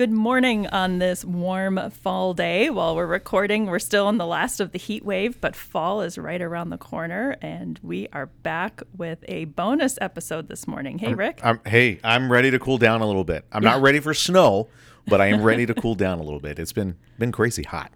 Good morning on this warm fall day. While we're recording, we're still in the last of the heat wave, but fall is right around the corner, and we are back with a bonus episode this morning. Hey, Rick. I'm, hey, I'm ready to cool down a little bit. I'm not ready for snow, but I am ready to cool down a little bit. It's been been crazy hot.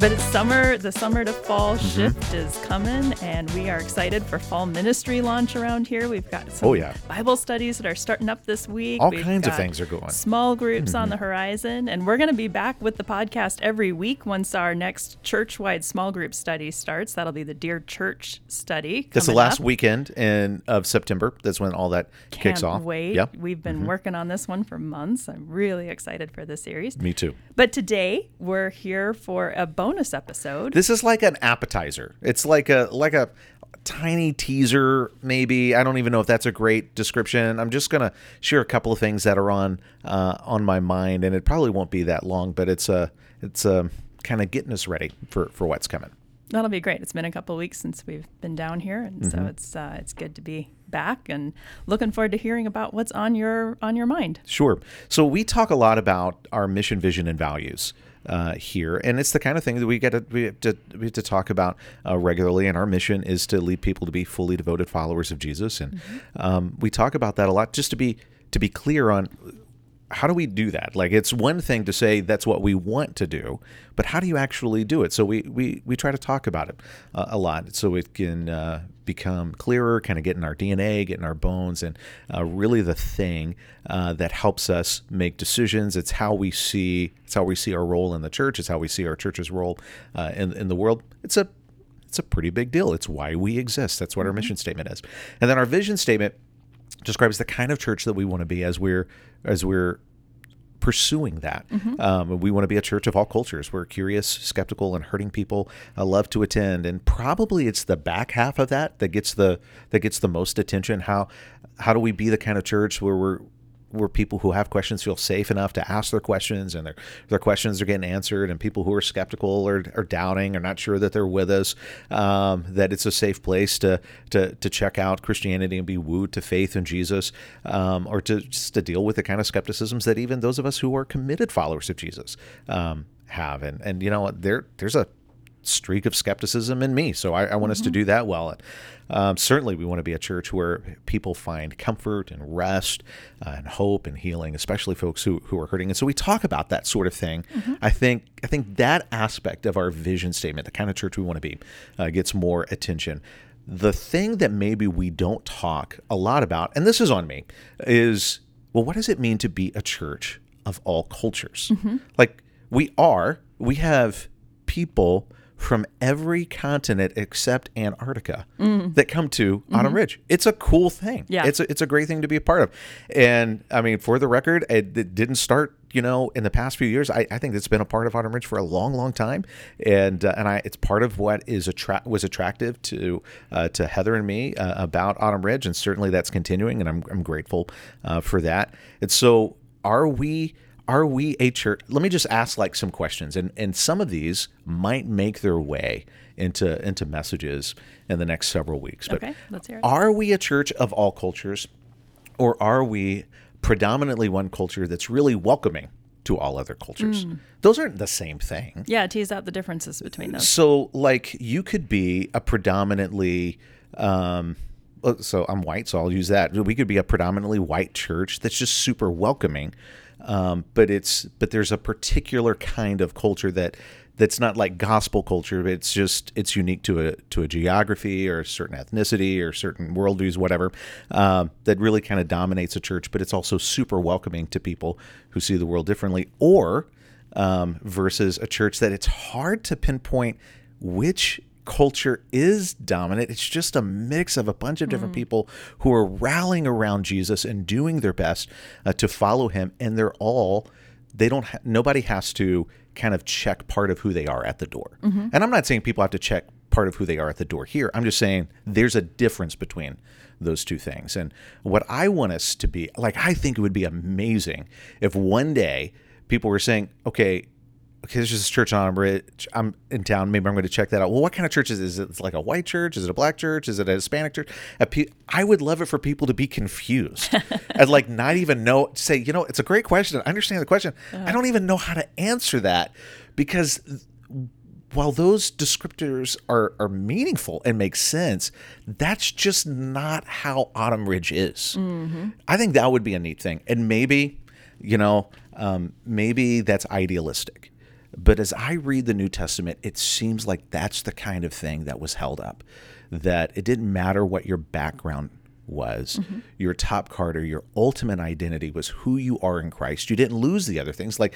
But it's summer, the summer to fall Mm-hmm. shift is coming, and we are excited for fall ministry launch around here. We've got some Oh, yeah. Bible studies that are starting up this week. All We've kinds of things are going. Small groups on the Mm-hmm. horizon, and we're going to be back with the podcast every week once our next church-wide small group study starts. That'll be the Dear Church study. That's the last up. weekend in of September. That's when all that kicks Can't off. Wait. Yep. Mm-hmm. We've been working on this one for months. I'm really excited for this series. Me too. But today we're here for a bonus episode. This is like an appetizer. It's like a like a tiny teaser maybe. I don't even know if that's a great description. I'm just going to share a couple of things that are on uh, on my mind and it probably won't be that long, but it's a it's a kind of getting us ready for for what's coming. That'll be great. It's been a couple of weeks since we've been down here, and Mm-hmm. so it's uh, it's good to be back and looking forward to hearing about what's on your on your mind. Sure. So we talk a lot about our mission, vision, and values uh, here, and it's the kind of thing that we get to we have to, we have to talk about uh, regularly. And our mission is to lead people to be fully devoted followers of Jesus, and um, we talk about that a lot. Just to be to be clear on how do we do that? Like it's one thing to say that's what we want to do, but how do you actually do it? So we we, we try to talk about it uh, a lot so it can uh, become clearer, kind of get in our DNA, get in our bones, and uh, really the thing uh, that helps us make decisions. It's how we see it's how we see our role in the church. It's how we see our church's role uh, in in the world. It's a it's a pretty big deal. It's why we exist. That's what our mission statement is, and then our vision statement describes the kind of church that we want to be as we're as we're pursuing that. Um, we want to be a church of all cultures. We're curious, skeptical, and hurting people. Uh, love to attend, and probably it's the back half of that that gets the that gets the most attention. How how do we be the kind of church where we're where people who have questions feel safe enough to ask their questions and their their questions are getting answered and people who are skeptical or, or doubting or not sure that they're with us um, that it's a safe place to, to to check out Christianity and be wooed to faith in Jesus um, or to just to deal with the kind of skepticisms that even those of us who are committed followers of Jesus um, have. And and you know there there's a streak of skepticism in me. So I, I want us to do that well. Um, certainly, we want to be a church where people find comfort and rest uh, and hope and healing, especially folks who, who are hurting. And so we talk about that sort of thing. I think I think that aspect of our vision statement, the kind of church we want to be, uh, gets more attention. The thing that maybe we don't talk a lot about, and this is on me, is well, what does it mean to be a church of all cultures? Like we are, we have people from every continent except Antarctica that come to Autumn Ridge. It's a cool thing. Yeah. It's a, it's a great thing to be a part of. And I mean, for the record, it, it didn't start, you know, in the past few years. I, I think it's been a part of Autumn Ridge for a long, long time. And uh, and I it's part of what is attra- was attractive to uh, to Heather and me uh, about Autumn Ridge. And certainly that's continuing. And I'm, I'm grateful uh, for that. And so are we are we a church let me just ask like some questions and and some of these might make their way into into messages in the next several weeks but Okay, let's hear it. are we a church of all cultures or are we predominantly one culture that's really welcoming to all other cultures those aren't the same thing Yeah, tease out the differences between those. so like you could be a predominantly um uh, so I'm white, so I'll use that. We could be a predominantly white church that's just super welcoming, um, but it's but there's a particular kind of culture that that's not like gospel culture. But it's just it's unique to a to a geography or a certain ethnicity or certain worldviews, whatever, um, that really kind of dominates a church. But it's also super welcoming to people who see the world differently, or um, versus a church that it's hard to pinpoint which culture is dominant. It's just a mix of a bunch of different people who are rallying around Jesus and doing their best uh, to follow him, and they're all they don't ha- nobody has to kind of check part of who they are at the door. And I'm not saying people have to check part of who they are at the door here. I'm just saying there's a difference between those two things. And what I want us to be like, I think it would be amazing if one day people were saying, okay, okay, there's just this church on Bridge. I'm in town. Maybe I'm going to check that out. Well, what kind of church is it? Is it like a white church? Is it a black church? Is it a Hispanic church? A pe- I would love it for people to be confused and like not even know. Say, you know, it's a great question. I understand the question. I don't even know how to answer that because while those descriptors are, are meaningful and make sense, that's just not how Autumn Ridge is. I think that would be a neat thing. And maybe, you know, um, maybe that's idealistic. But as I read the New Testament, it seems like that's the kind of thing that was held up. That it didn't matter what your background was, mm-hmm. your top card or your ultimate identity was who you are in Christ. You didn't lose the other things. Like,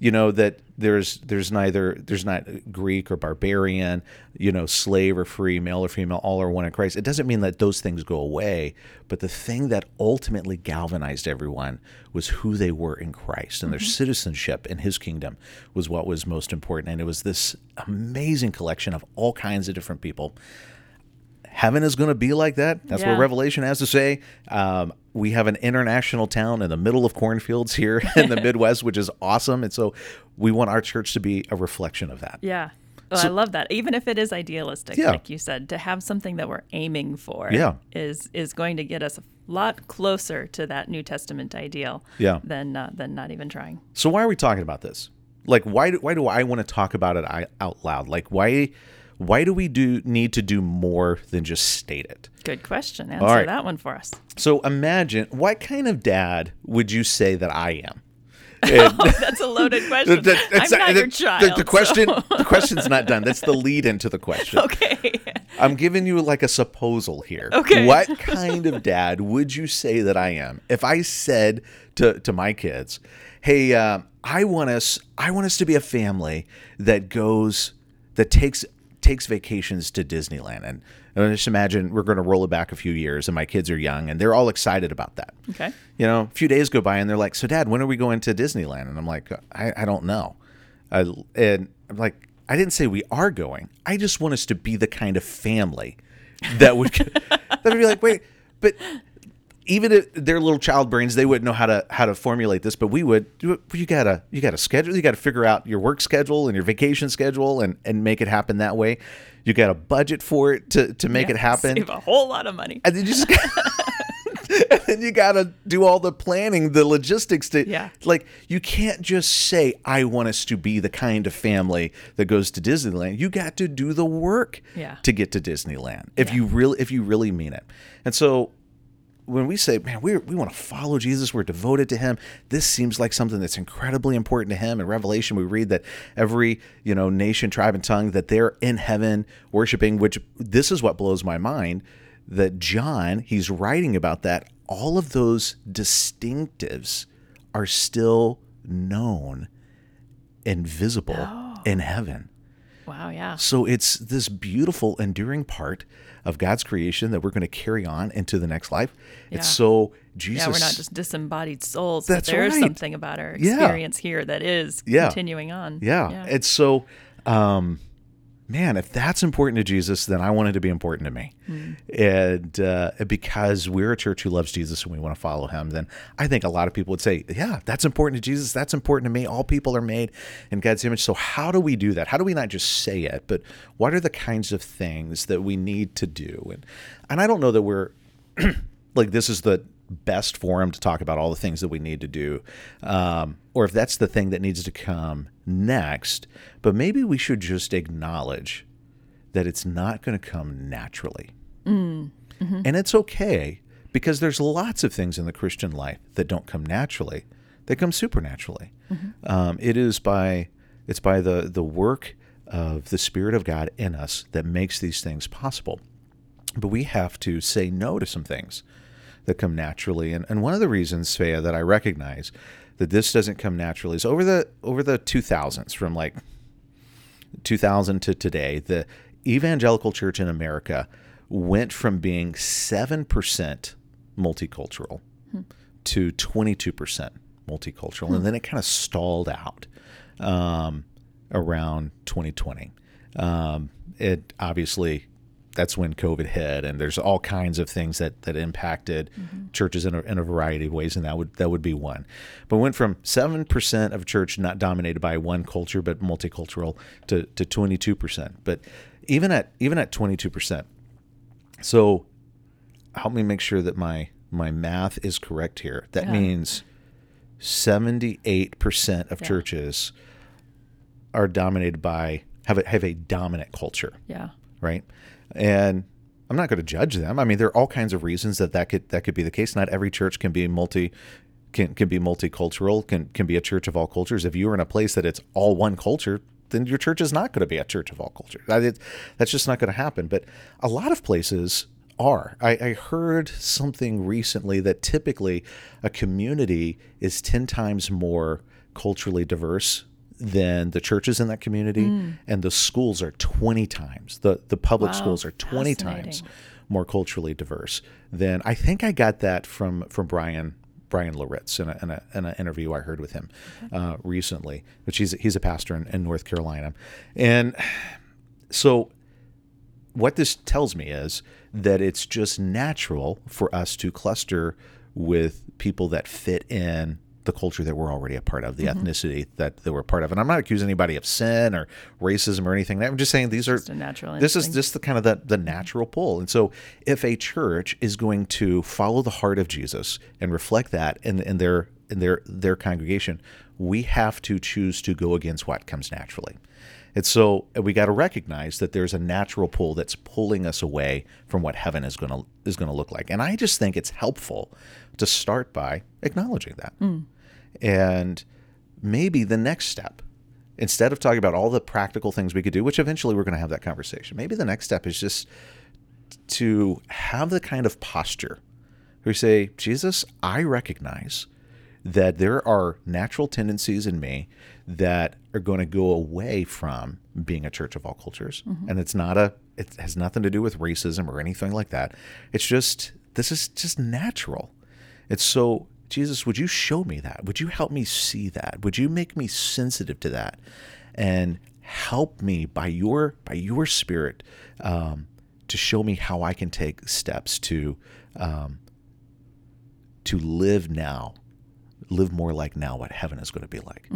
you know, that there's there's neither there's not Greek or barbarian, you know, slave or free, male or female, all are one in Christ. It doesn't mean that those things go away, but the thing that ultimately galvanized everyone was who they were in Christ and their mm-hmm. citizenship in his kingdom was what was most important. And it was this amazing collection of all kinds of different people heaven is going to be like that. That's Yeah. what Revelation has to say. Um, we have an international town in the middle of cornfields here in the Midwest, which is awesome. And so we want our church to be a reflection of that. Yeah. Well, I love that. Even if it is idealistic, Yeah. like you said, to have something that we're aiming for Yeah. is is going to get us a lot closer to that New Testament ideal Yeah. than uh, than not even trying. So why are we talking about this? Like, why do, why do I want to talk about it out loud? Like, why why do we do need to do more than just state it? Good question. Answer right. that one for us. So imagine what kind of dad would you say that I am? That's a loaded question. The- the- I'm not the- your the- child. The, question, so- the question's not done. That's the lead into the question. okay. I'm giving you like a supposal here. Okay. What kind of dad would you say that I am? If I said to to my kids, "Hey, uh, I want us, I want us to be a family that goes, that takes takes vacations to Disneyland," and, and just imagine we're going to roll it back a few years, and my kids are young, and they're all excited about that. Okay. You know, a few days go by, and they're like, "So, Dad, when are we going to Disneyland?" And I'm like, "I, I don't know." Uh, and I'm like, I didn't say we are going. I just want us to be the kind of family that would that would be like, wait, but even if their little child brains, they wouldn't know how to how to formulate this, but we would. You gotta you gotta schedule. You gotta figure out your work schedule and your vacation schedule and and make it happen that way. You got to budget for it to to make it happen. Save a whole lot of money. And then you just and then you gotta do all the planning, the logistics to Yeah. like you can't just say, I want us to be the kind of family that goes to Disneyland. You got to do the work Yeah. to get to Disneyland. If Yeah. you really if you really mean it. And so when we say, man, we we want to follow Jesus, we're devoted to him. This seems like something that's incredibly important to him. In Revelation, we read that every, you know, nation, tribe, and tongue that they're in heaven worshiping, which this is what blows my mind. That John, he's writing about that. All of those distinctives are still known and visible oh. in heaven. Wow. Yeah. So it's this beautiful, enduring part of God's creation that we're going to carry on into the next life. Yeah. It's so Jesus. Yeah, we're not just disembodied souls. That's but there is right. something about our Yeah. experience here that is Yeah. continuing on. Yeah, it's so. Um, man, if that's important to Jesus, then I want it to be important to me. And uh, because we're a church who loves Jesus and we want to follow him, then I think a lot of people would say, yeah, that's important to Jesus. That's important to me. All people are made in God's image. So, how do we do that? How do we not just say it, but what are the kinds of things that we need to do? And, and I don't know that we're like this is the best forum to talk about all the things that we need to do, um, or if that's the thing that needs to come next. But maybe we should just acknowledge that it's not going to come naturally, and it's okay because there's lots of things in the Christian life that don't come naturally; they come supernaturally. Um, it is by it's by the the work of the Spirit of God in us that makes these things possible. But we have to say no to some things that come naturally. And, and one of the reasons, Svea, that I recognize that this doesn't come naturally is over the over the 2000s, from like 2000 to today, the evangelical church in America went from being 7% multicultural to 22% multicultural. And then it kind of stalled out um, around 2020. Um, it obviously that's when COVID hit, and there's all kinds of things that that impacted mm-hmm. churches in a, in a variety of ways, and that would that would be one. But went from seven percent of church not dominated by one culture but multicultural to to twenty two percent. But even at even at twenty two percent, so help me make sure that my my math is correct here. That Yeah. means seventy eight percent of Yeah. churches are dominated by have a, have a dominant culture Yeah. right? And I'm not going to judge them. I mean, there are all kinds of reasons that that could that could be the case. Not every church can be multi can can be multicultural. Can can be a church of all cultures. If you are in a place that it's all one culture, then your church is not going to be a church of all cultures. That's just not going to happen. But a lot of places are. I, I heard something recently that typically a community is ten times more culturally diverse than the churches in that community, and the schools are twenty times. the The public Wow, schools are twenty times more culturally diverse than I think I got that from from Bryan Bryan Loritts in, a, in, a, in an interview I heard with him uh, recently, which he's he's a pastor in, in North Carolina, and so what this tells me is that it's just natural for us to cluster with people that fit in the culture that we're already a part of, the mm-hmm. ethnicity that, that we're part of. And I'm not accusing anybody of sin or racism or anything. I'm just saying these are a natural this is just the kind of the, the mm-hmm. natural pull. And so if a church is going to follow the heart of Jesus and reflect that in, in their in their their congregation, we have to choose to go against what comes naturally. And so we got to recognize that there's a natural pull that's pulling us away from what heaven is going to is going to look like. And I just think it's helpful to start by acknowledging that. Mm. And maybe the next step, instead of talking about all the practical things we could do, which eventually we're going to have that conversation, maybe the next step is just to have the kind of posture where you say, Jesus, I recognize that there are natural tendencies in me that are going to go away from being a church of all cultures. Mm-hmm. And it's not a, it has nothing to do with racism or anything like that. It's just, this is just natural. It's so, Jesus, would you show me that? Would you help me see that? Would you make me sensitive to that? And help me by your by your spirit um, to show me how I can take steps to um, to live now, live more like now what heaven is going to be like.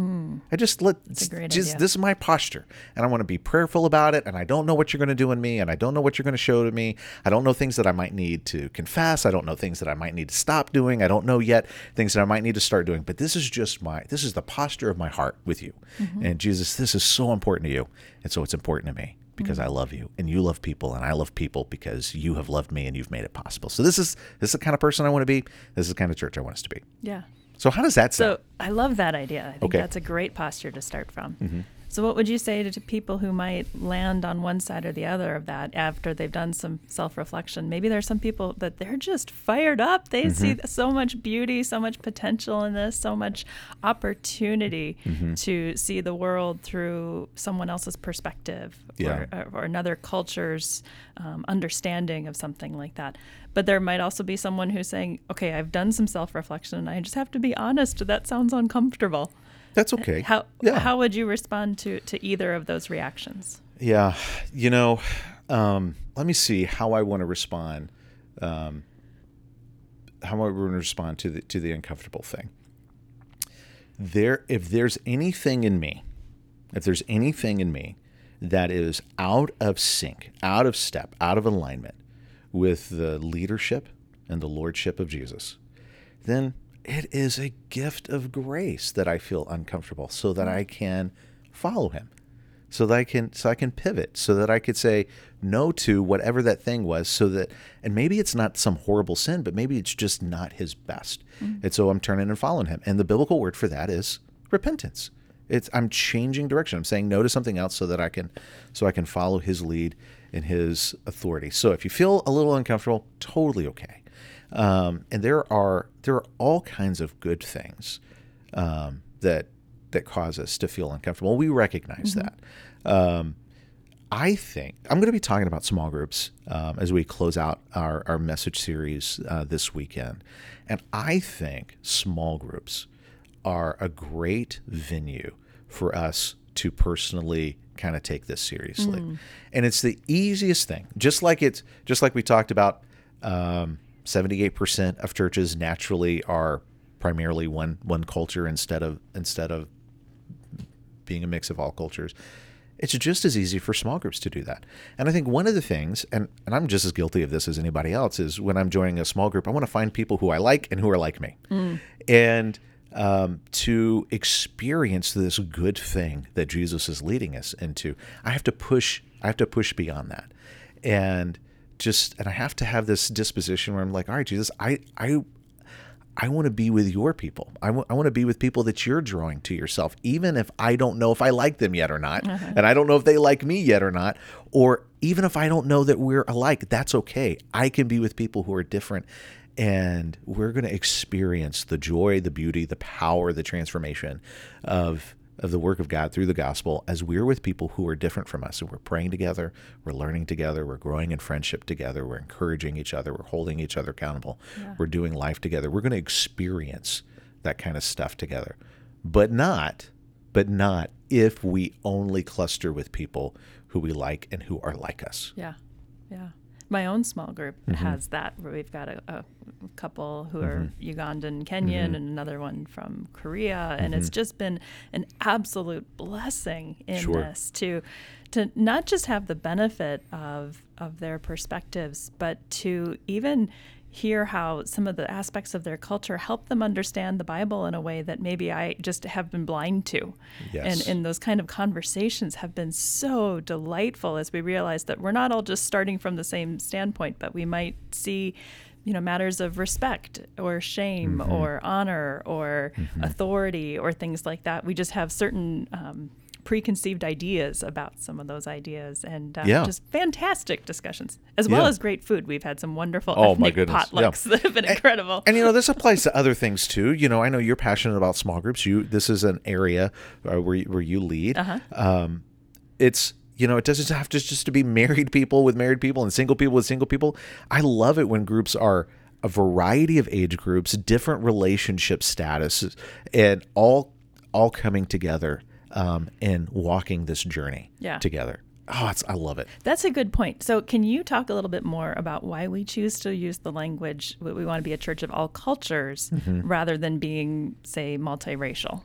I just let Mm. just this is my posture, and I want to be prayerful about it. And I don't know what you're going to do in me, and I don't know what you're going to show to me. I don't know things that I might need to confess. I don't know things that I might need to stop doing. I don't know yet things that I might need to start doing. But this is just my this is the posture of my heart with you, Mm-hmm. and Jesus, this is so important to you, and so it's important to me because Mm-hmm. I love you and you love people and I love people because you have loved me and you've made it possible. So this is this is the kind of person I want to be. This is the kind of church I want us to be. Yeah. So how does that sound? So I love that idea. I think Okay. Mm-hmm. that's a great posture to start from. So, what would you say to, to people who might land on one side or the other of that after they've done some self reflection? Maybe there's some people that they're just fired up. They see Mm-hmm. so much beauty, so much potential in this, so much opportunity Mm-hmm. to see the world through someone else's perspective Yeah. or, or another culture's um, understanding of something like that. But there might also be someone who's saying, okay, I've done some self reflection and I just have to be honest, that sounds uncomfortable. That's okay. How, yeah. how would you respond to, to either of those reactions? Yeah, you know, um, let me see how I want to respond. Um, how I want to respond to the to the uncomfortable thing. There, if there's anything in me, if there's anything in me that is out of sync, out of step, out of alignment with the leadership and the lordship of Jesus, then it is a gift of grace that I feel uncomfortable so that mm. I can follow him so that I can so I can pivot so that I could say no to whatever that thing was so that and maybe it's not some horrible sin but maybe it's just not his best. Mm. And so I'm turning and following him. And the biblical word for that is repentance. It's I'm changing direction. I'm saying no to something else so that I can so I can follow his lead and his authority. So if you feel a little uncomfortable totally okay um, and there are there are all kinds of good things um, that that cause us to feel uncomfortable. We recognize that. Um, I think I'm going to be talking about small groups um, as we close out our, our message series uh, this weekend. And I think small groups are a great venue for us to personally kind of take this seriously. And it's the easiest thing. Just like it's just like we talked about um, 78% of churches naturally are primarily one one culture instead of instead of being a mix of all cultures. It's just as easy for small groups to do that. And I think one of the things, and, and I'm just as guilty of this as anybody else, is when I'm joining a small group, I want to find people who I like and who are like me. And um, to experience this good thing that Jesus is leading us into, I have to push, I have to push beyond that. And just, and I have to have this disposition where I'm like, all right, Jesus, I, I, I want to be with your people. I want to be with people that you're drawing to yourself, even if I don't know if I like them yet or not. Mm-hmm. And I don't know if they like me yet or not. Or even if I don't know that we're alike, that's okay. I can be with people who are different. And we're going to experience the joy, the beauty, the power, the transformation of of the work of God through the gospel as we're with people who are different from us and we're praying together, we're learning together, we're growing in friendship together, we're encouraging each other, we're holding each other accountable, we're doing life together. We're going to experience that kind of stuff together. But not but not if we only cluster with people who we like and who are like us. Yeah, yeah. My own small group Mm-hmm. has that where we've got a, a couple who are Mm-hmm. Ugandan, Kenyan, and another one from Korea, and it's just been an absolute blessing in Mm-hmm. Sure. this to to not just have the benefit of of their perspectives, but to even hear how some of the aspects of their culture help them understand the Bible in a way that maybe I just have been blind to. Yes. And and those kind of conversations have been so delightful as we realize that we're not all just starting from the same standpoint, but we might see you know matters of respect or shame Mm-hmm. or honor or authority or things like that we just have certain um, preconceived ideas about some of those ideas and uh, Yeah. just fantastic discussions as well Yeah. as great food we've had some wonderful Oh, my ethnic goodness. Yeah. potlucks that have been incredible And you know, this applies to other things too. You know, I know you're passionate about small groups. You this is an area uh, where you, where you lead. Uh-huh. Um, it's you know, it doesn't have to just to be married people with married people and single people with single people. I love it when groups are a variety of age groups, different relationship statuses, and all all coming together um, and walking this journey Yeah. together. Oh, it's I love it. That's a good point. So, can you talk a little bit more about why we choose to use the language we want to be a church of all cultures Mm-hmm. rather than being, say, multiracial?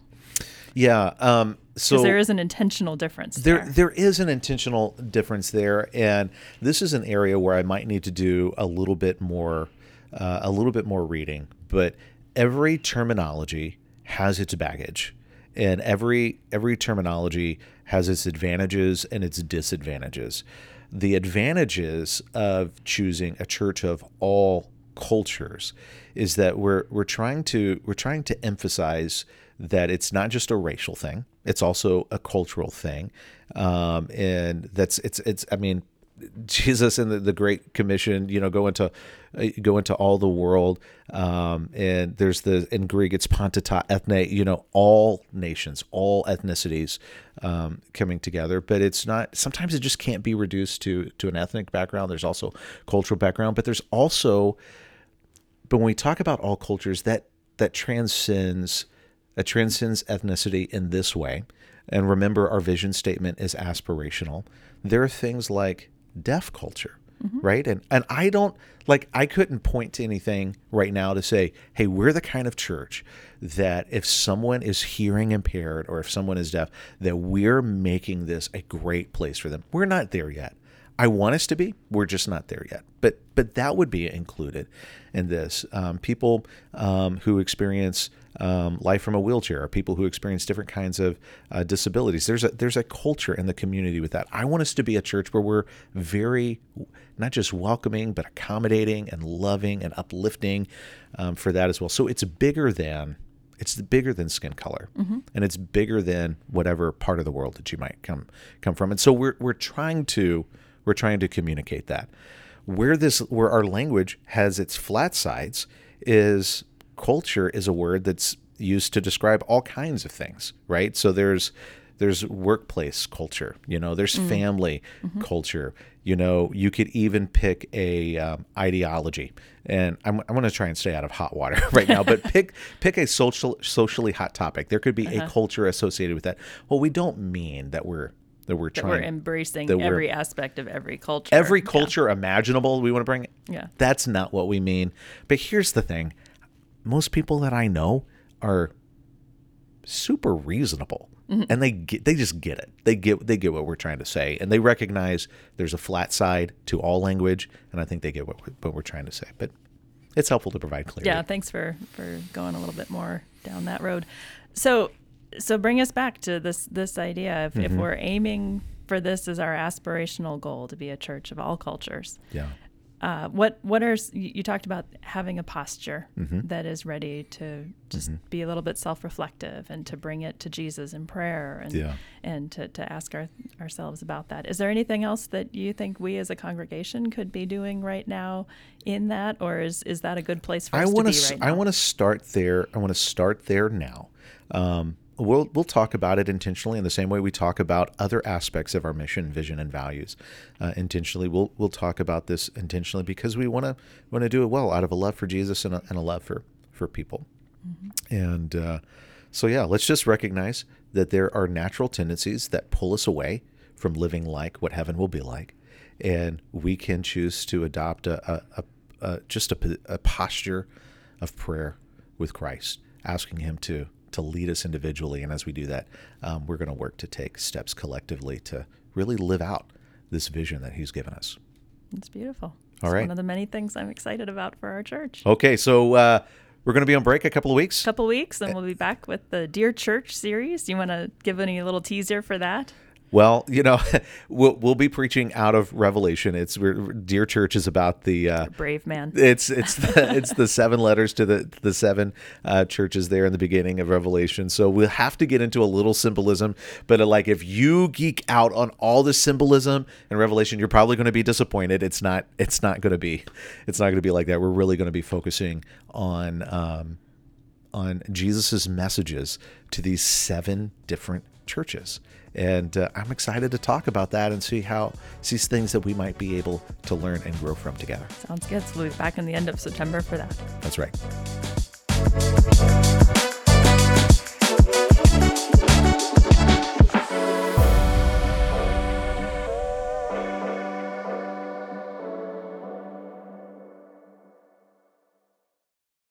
Yeah. Um, so there is an intentional difference there there. there is an intentional difference there and this is an area where i might need to do a little bit more uh, a little bit more reading but every terminology has its baggage and every every terminology has its advantages and its disadvantages. The advantages of choosing a church of all cultures is that we're we're trying to we're trying to emphasize that it's not just a racial thing it's also a cultural thing. Um, and that's it's it's i mean jesus and the, the great commission you know go into uh, go into all the world um, and there's the in greek it's panta ta ethne you know all nations all ethnicities um, coming together. But it's not sometimes it just can't be reduced to to an ethnic background. There's also cultural background but there's also but when we talk about all cultures that that transcends that transcends ethnicity in this way. And remember our vision statement is aspirational. There are things like deaf culture mm-hmm. right? And and I don't like I couldn't point to anything right now to say hey we're the kind of church that if someone is hearing impaired or if someone is deaf that we're making this a great place for them. We're not there yet I want us to be. We're just not there yet. But but that would be included in this. Um, people um, who experience um, life from a wheelchair, or people who experience different kinds of uh, disabilities. There's a there's a culture in the community with that. I want us to be a church where we're very not just welcoming, but accommodating and loving and uplifting um, for that as well. So it's bigger than it's bigger than skin color and it's bigger than whatever part of the world that you might come come from and so we're we're trying to we're trying to communicate that where this where our language has its flat sides is culture is a word that's used to describe all kinds of things right so there's there's workplace culture. You know, there's Mm. family Mm-hmm. culture. You know, you could even pick a um, ideology. And I'm, I'm going to try and stay out of hot water right now, but pick pick a social socially hot topic. There could be Uh-huh. a culture associated with that. Well, we don't mean that we're that we're That trying we're embracing that we're- every aspect of every culture. every Yeah. culture imaginable we want to bring Yeah. that's not what we mean but here's the thing most people that i know are super reasonable Mm-hmm. and they get they just get it they get they get what we're trying to say and they recognize there's a flat side to all language and i think they get what we're, what we're trying to say but it's helpful to provide clarity Yeah, thanks for for going a little bit more down that road. So so bring us back to this this idea if, Mm-hmm. if we're aiming for this as our aspirational goal to be a church of all cultures. yeah Uh, what what are you, talked about having a posture Mm-hmm. that is ready to just be a little bit self-reflective and to bring it to Jesus in prayer and Yeah. and to, to ask our, ourselves about that. Is there anything else that you think we as a congregation could be doing right now in that, or is is that a good place for I us want to to. be right now? I want to start there. I want to start there now. Um, we'll we'll talk about it intentionally in the same way we talk about other aspects of our mission, vision, and values. Uh, intentionally, we'll we'll talk about this intentionally because we want to want to do it well out of a love for Jesus and a, and a love for for people. And uh, so, yeah, let's just recognize that there are natural tendencies that pull us away from living like what heaven will be like, and we can choose to adopt a, a, a, just a posture of prayer with Christ, asking Him to to lead us individually, and as we do that, um, we're going to work to take steps collectively to really live out this vision that He's given us. It's beautiful. All it's right. one of the many things I'm excited about for our church. Okay, so uh, we're going to be on break a couple of weeks. couple of weeks and we'll be back with the Dear Church series. Do you want to give any little teaser for that? Well, you know, we'll we'll be preaching out of Revelation. It's we're, Dear Church is about the uh, Brave man. it's it's the, it's the seven letters to the the seven uh, churches there in the beginning of Revelation. So we'll have to get into a little symbolism. But uh, like if you geek out on all the symbolism in Revelation, you're probably going to be disappointed. It's not it's not going to be it's not going to be like that. We're really going to be focusing on. Um, on Jesus's messages to these seven different churches. And uh, I'm excited to talk about that and see how see things that we might be able to learn and grow from together. Sounds good. So we'll be back in the end of September for that. That's right.